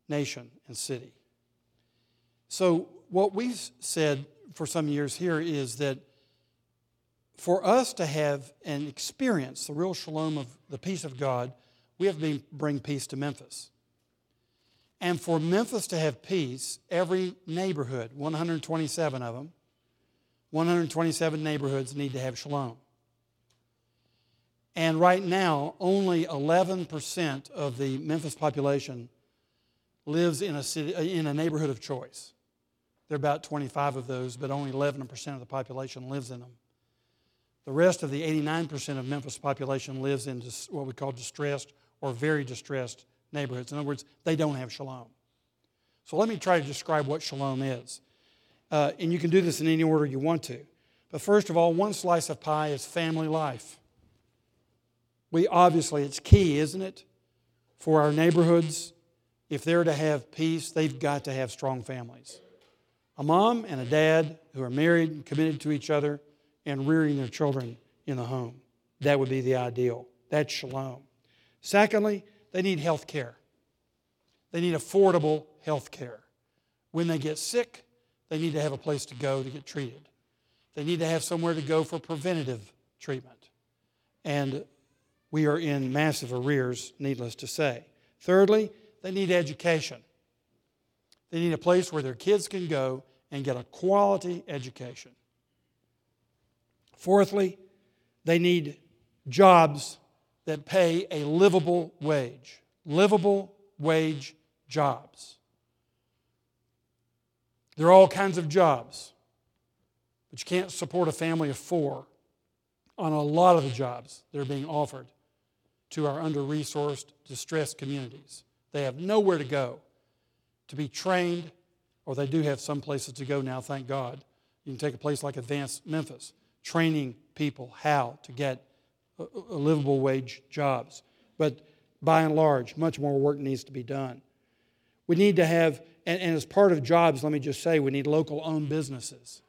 nation and city. So, what we've said for some years here is that for us to have and experience the real shalom of the peace of God, we have to bring peace to Memphis. And for Memphis to have peace, every neighborhood, 127 of them, 127 neighborhoods need to have shalom. And right now, only 11% of the Memphis population lives in a, city, in a neighborhood of choice. There are about 25 of those, but only 11% of the population lives in them. The rest of the 89% of Memphis population lives in what we call distressed or very distressed neighborhoods. In other words, they don't have shalom. So let me try to describe what shalom is. Uh, and you can do this in any order you want to. But first of all, one slice of pie is family life. We obviously, it's key, isn't it, for our neighborhoods. If they're to have peace, they've got to have strong families. A mom and a dad who are married and committed to each other and rearing their children in the home. That would be the ideal. That's shalom. Secondly, they need health care. They need affordable health care. When they get sick, they need to have a place to go to get treated. They need to have somewhere to go for preventative treatment. And we are in massive arrears, needless to say. Thirdly, they need education. They need a place where their kids can go and get a quality education. Fourthly, they need jobs that pay a livable wage. Livable wage jobs. There are all kinds of jobs, but you can't support a family of four on a lot of the jobs that are being offered to our under resourced, distressed communities. They have nowhere to go to be trained, or they do have some places to go now, thank God. You can take a place like Advance Memphis, training people how to get a, a livable wage jobs. But by and large, much more work needs to be done. We need to have, and, and as part of jobs, let me just say, we need local owned businesses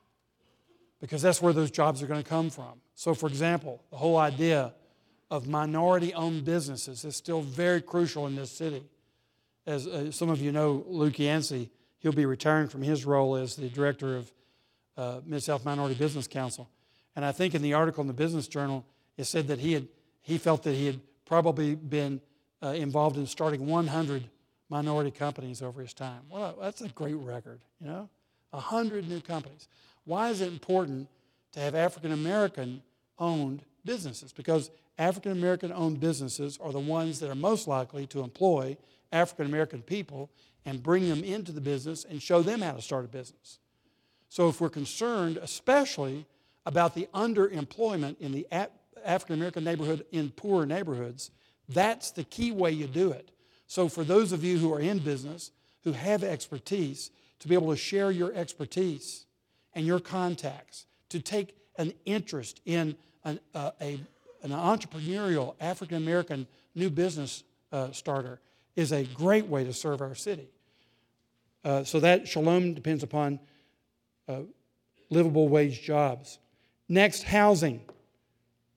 because that's where those jobs are going to come from. So, for example, the whole idea of minority owned businesses is still very crucial in this city. As uh, some of you know, Luke Yancy, he'll be retiring from his role as the director of uh, Mid South Minority Business Council. And I think in the article in the Business Journal, it said that he, had, he felt that he had probably been uh, involved in starting 100 minority companies over his time. Well, that's a great record, you know? 100 new companies. Why is it important to have African American owned businesses? Because African American owned businesses are the ones that are most likely to employ African American people and bring them into the business and show them how to start a business. So, if we're concerned, especially about the underemployment in the African American neighborhood in poorer neighborhoods, that's the key way you do it. So, for those of you who are in business, who have expertise, to be able to share your expertise and your contacts, to take an interest in an, uh, a, an entrepreneurial African American new business uh, starter is a great way to serve our city. Uh, so that shalom depends upon uh, livable wage jobs. Next, housing.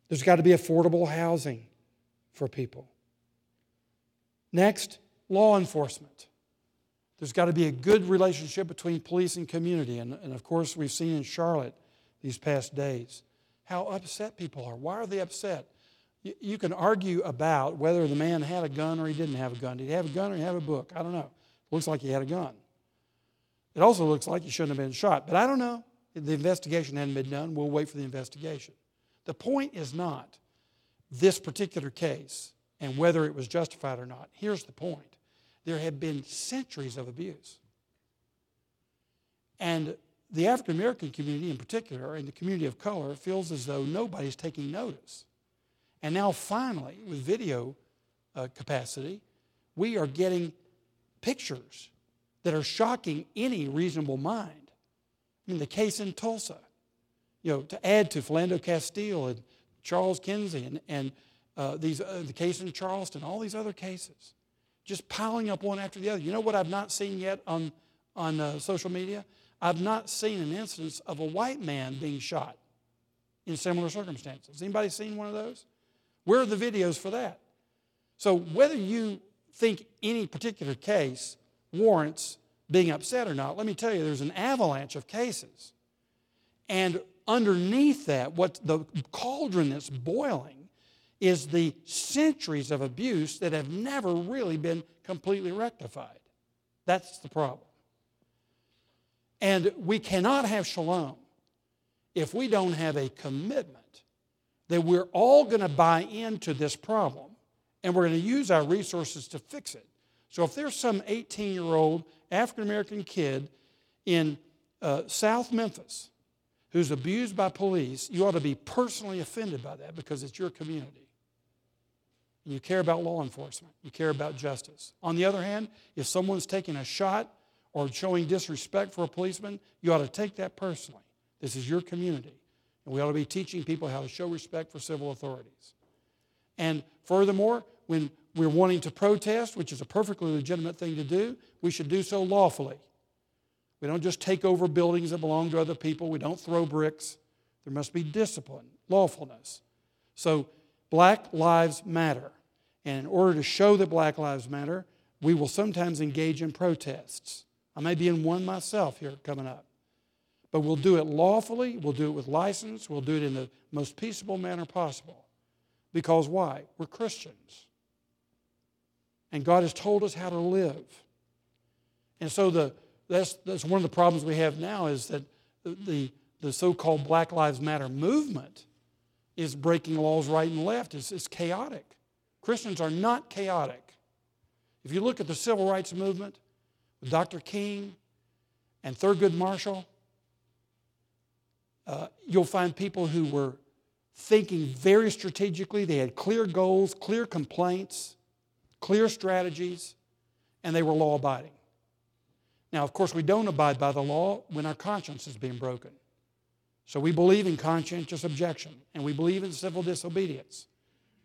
There's got to be affordable housing for people. Next, law enforcement. There's got to be a good relationship between police and community. And, and of course, we've seen in Charlotte these past days how upset people are. Why are they upset? You, you can argue about whether the man had a gun or he didn't have a gun. Did he have a gun or he have a book? I don't know. It looks like he had a gun. It also looks like he shouldn't have been shot, but I don't know. The investigation hadn't been done. We'll wait for the investigation. The point is not this particular case and whether it was justified or not. Here's the point there have been centuries of abuse. And the African American community in particular, and the community of color, feels as though nobody's taking notice. And now, finally, with video uh, capacity, we are getting pictures that are shocking any reasonable mind. I mean, the case in Tulsa, you know, to add to Philando Castile and Charles Kinsey and, and uh, these, uh, the case in Charleston, all these other cases, just piling up one after the other. You know what I've not seen yet on, on uh, social media? I've not seen an instance of a white man being shot in similar circumstances. Anybody seen one of those? Where are the videos for that? So whether you think any particular case warrants being upset or not, let me tell you, there's an avalanche of cases. And underneath that, what the cauldron that's boiling is the centuries of abuse that have never really been completely rectified. That's the problem. And we cannot have shalom if we don't have a commitment that we're all going to buy into this problem and we're going to use our resources to fix it. So if there's some 18 year old African American kid in uh, South Memphis who's abused by police, you ought to be personally offended by that because it's your community. And you care about law enforcement, you care about justice. On the other hand, if someone's taking a shot or showing disrespect for a policeman, you ought to take that personally. This is your community. And we ought to be teaching people how to show respect for civil authorities. And furthermore, when we're wanting to protest, which is a perfectly legitimate thing to do, we should do so lawfully. We don't just take over buildings that belong to other people. We don't throw bricks. There must be discipline, lawfulness. So, Black Lives Matter. And in order to show that Black Lives Matter, we will sometimes engage in protests. I may be in one myself here coming up. But we'll do it lawfully, we'll do it with license, we'll do it in the most peaceable manner possible. Because why? We're Christians. And God has told us how to live. And so the, that's, that's one of the problems we have now is that the, the, the so-called Black Lives Matter movement is breaking laws right and left. It's, it's chaotic. Christians are not chaotic. If you look at the civil rights movement, Dr. King and Thurgood Marshall, uh, you'll find people who were thinking very strategically. They had clear goals, clear complaints, clear strategies, and they were law abiding. Now, of course, we don't abide by the law when our conscience is being broken. So we believe in conscientious objection, and we believe in civil disobedience.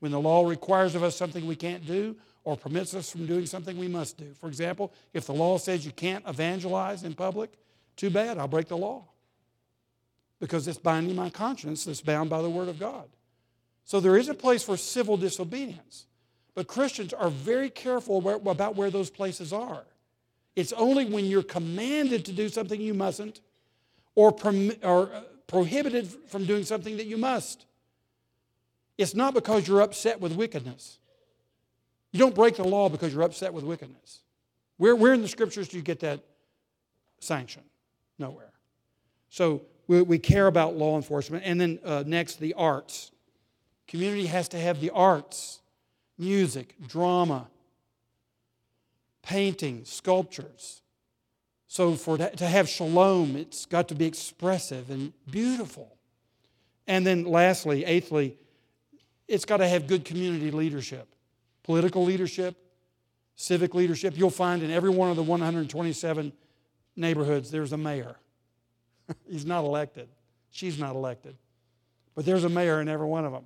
When the law requires of us something we can't do or permits us from doing something we must do. For example, if the law says you can't evangelize in public, too bad, I'll break the law because it's binding my conscience that's bound by the Word of God. So there is a place for civil disobedience. But Christians are very careful about where those places are. It's only when you're commanded to do something you mustn't, or, or uh, prohibited from doing something that you must. It's not because you're upset with wickedness. You don't break the law because you're upset with wickedness. Where, where in the scriptures do you get that sanction? Nowhere. So we, we care about law enforcement. And then uh, next, the arts. Community has to have the arts music, drama, painting, sculptures. So, for to have shalom, it's got to be expressive and beautiful. And then, lastly, eighthly, it's got to have good community leadership, political leadership, civic leadership. You'll find in every one of the 127 neighborhoods there's a mayor. He's not elected, she's not elected. But there's a mayor in every one of them.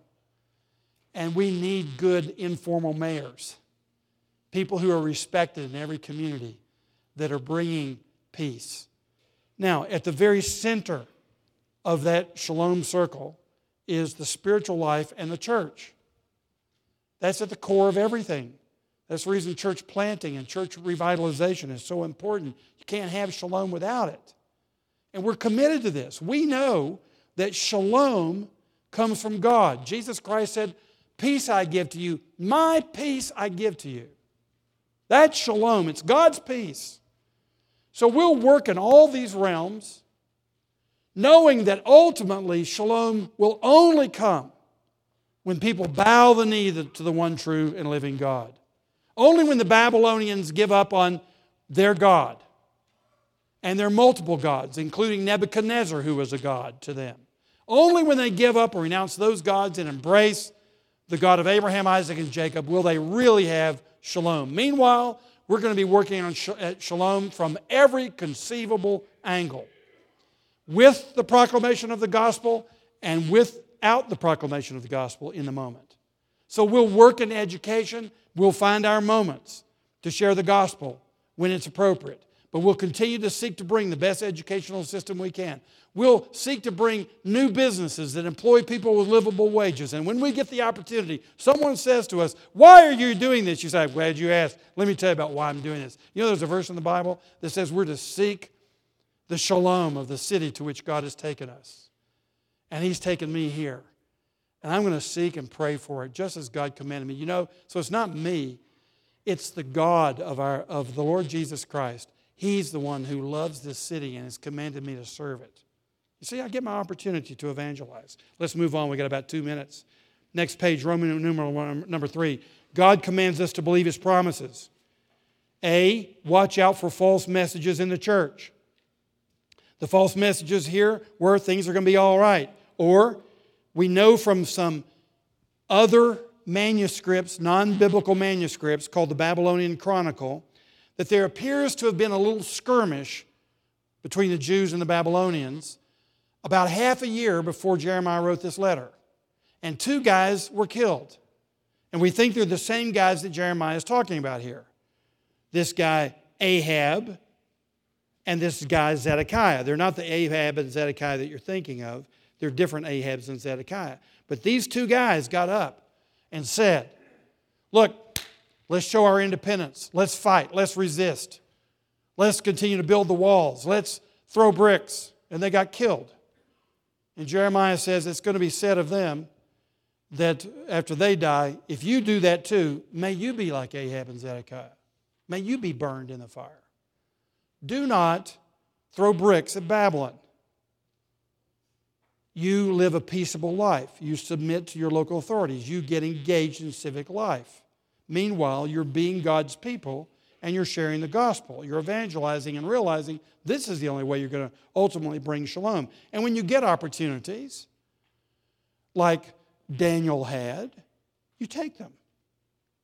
And we need good informal mayors, people who are respected in every community that are bringing peace. Now, at the very center of that shalom circle is the spiritual life and the church. That's at the core of everything. That's the reason church planting and church revitalization is so important. You can't have shalom without it. And we're committed to this. We know that shalom comes from God. Jesus Christ said, Peace I give to you, my peace I give to you. That's shalom, it's God's peace. So we'll work in all these realms, knowing that ultimately shalom will only come when people bow the knee to the one true and living God. Only when the Babylonians give up on their God and their multiple gods, including Nebuchadnezzar, who was a god to them. Only when they give up or renounce those gods and embrace the God of Abraham, Isaac, and Jacob, will they really have shalom. Meanwhile, we're going to be working on shalom from every conceivable angle with the proclamation of the gospel and without the proclamation of the gospel in the moment. So we'll work in education, we'll find our moments to share the gospel when it's appropriate. But we'll continue to seek to bring the best educational system we can. We'll seek to bring new businesses that employ people with livable wages. And when we get the opportunity, someone says to us, Why are you doing this? You say, I'm glad you asked. Let me tell you about why I'm doing this. You know, there's a verse in the Bible that says we're to seek the shalom of the city to which God has taken us. And He's taken me here. And I'm going to seek and pray for it just as God commanded me. You know, so it's not me, it's the God of, our, of the Lord Jesus Christ He's the one who loves this city and has commanded me to serve it. You see, I get my opportunity to evangelize. Let's move on. We got about two minutes. Next page, Roman numeral number three. God commands us to believe his promises. A, watch out for false messages in the church. The false messages here were things are going to be all right. Or we know from some other manuscripts, non biblical manuscripts called the Babylonian Chronicle, that there appears to have been a little skirmish between the Jews and the Babylonians about half a year before Jeremiah wrote this letter. And two guys were killed. And we think they're the same guys that Jeremiah is talking about here. This guy, Ahab, and this guy, Zedekiah. They're not the Ahab and Zedekiah that you're thinking of. They're different Ahabs and Zedekiah. But these two guys got up and said, Look, Let's show our independence. Let's fight. Let's resist. Let's continue to build the walls. Let's throw bricks. And they got killed. And Jeremiah says it's going to be said of them that after they die, if you do that too, may you be like Ahab and Zedekiah. May you be burned in the fire. Do not throw bricks at Babylon. You live a peaceable life. You submit to your local authorities. You get engaged in civic life. Meanwhile, you're being God's people and you're sharing the gospel. You're evangelizing and realizing this is the only way you're going to ultimately bring shalom. And when you get opportunities, like Daniel had, you take them.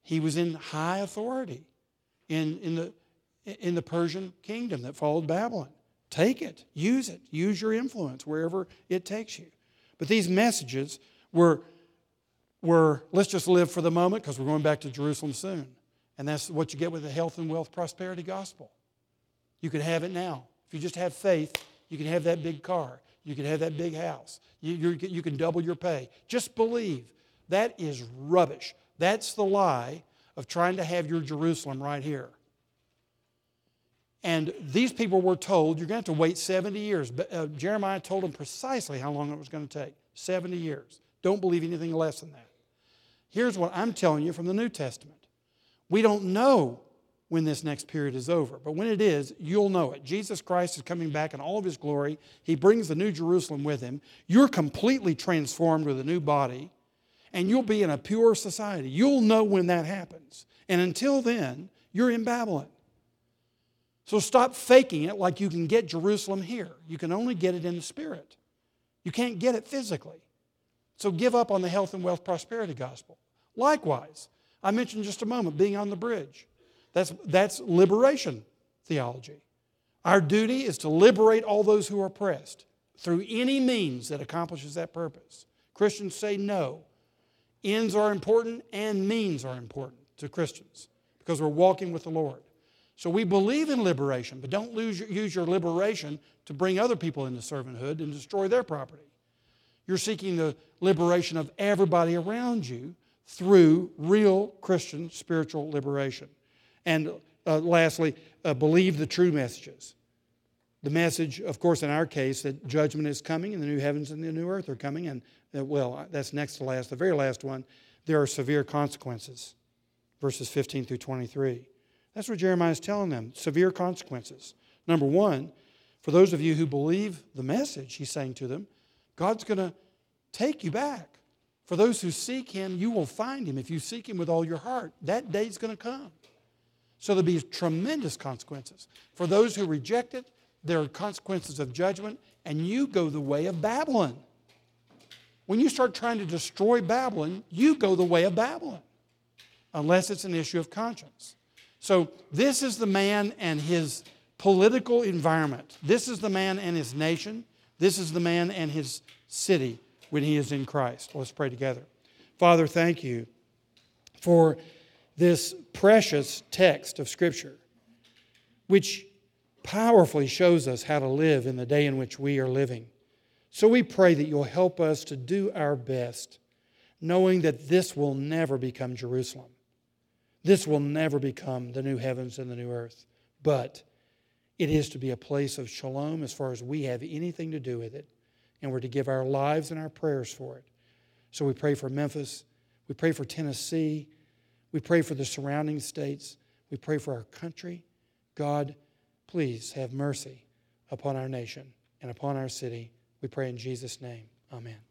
He was in high authority in, in, the, in the Persian kingdom that followed Babylon. Take it, use it, use your influence wherever it takes you. But these messages were were let's just live for the moment because we're going back to Jerusalem soon. And that's what you get with the health and wealth prosperity gospel. You can have it now. If you just have faith, you can have that big car. You can have that big house. You, you can double your pay. Just believe. That is rubbish. That's the lie of trying to have your Jerusalem right here. And these people were told, you're going to have to wait 70 years. But, uh, Jeremiah told them precisely how long it was going to take 70 years. Don't believe anything less than that. Here's what I'm telling you from the New Testament we don't know when this next period is over, but when it is, you'll know it. Jesus Christ is coming back in all of his glory. He brings the New Jerusalem with him. You're completely transformed with a new body, and you'll be in a pure society. You'll know when that happens. And until then, you're in Babylon. So stop faking it like you can get Jerusalem here. You can only get it in the spirit. You can't get it physically. So give up on the health and wealth prosperity gospel. Likewise, I mentioned just a moment being on the bridge. That's, that's liberation theology. Our duty is to liberate all those who are oppressed through any means that accomplishes that purpose. Christians say no. Ends are important and means are important to Christians because we're walking with the Lord. So we believe in liberation, but don't use your liberation to bring other people into servanthood and destroy their property. You're seeking the liberation of everybody around you through real Christian spiritual liberation. And uh, lastly, uh, believe the true messages. The message, of course, in our case, that judgment is coming and the new heavens and the new earth are coming. And, uh, well, that's next to last. The very last one, there are severe consequences. Verses 15 through 23. That's what Jeremiah is telling them severe consequences. Number one, for those of you who believe the message, he's saying to them, God's going to take you back. For those who seek him, you will find him. If you seek him with all your heart, that day's going to come. So there'll be tremendous consequences. For those who reject it, there are consequences of judgment, and you go the way of Babylon. When you start trying to destroy Babylon, you go the way of Babylon, unless it's an issue of conscience. So, this is the man and his political environment. This is the man and his nation. This is the man and his city when he is in Christ. Let's pray together. Father, thank you for this precious text of Scripture, which powerfully shows us how to live in the day in which we are living. So we pray that you'll help us to do our best, knowing that this will never become Jerusalem. This will never become the new heavens and the new earth. But it is to be a place of shalom as far as we have anything to do with it and we're to give our lives and our prayers for it. So we pray for Memphis. We pray for Tennessee. We pray for the surrounding states. We pray for our country. God, please have mercy upon our nation and upon our city. We pray in Jesus' name. Amen.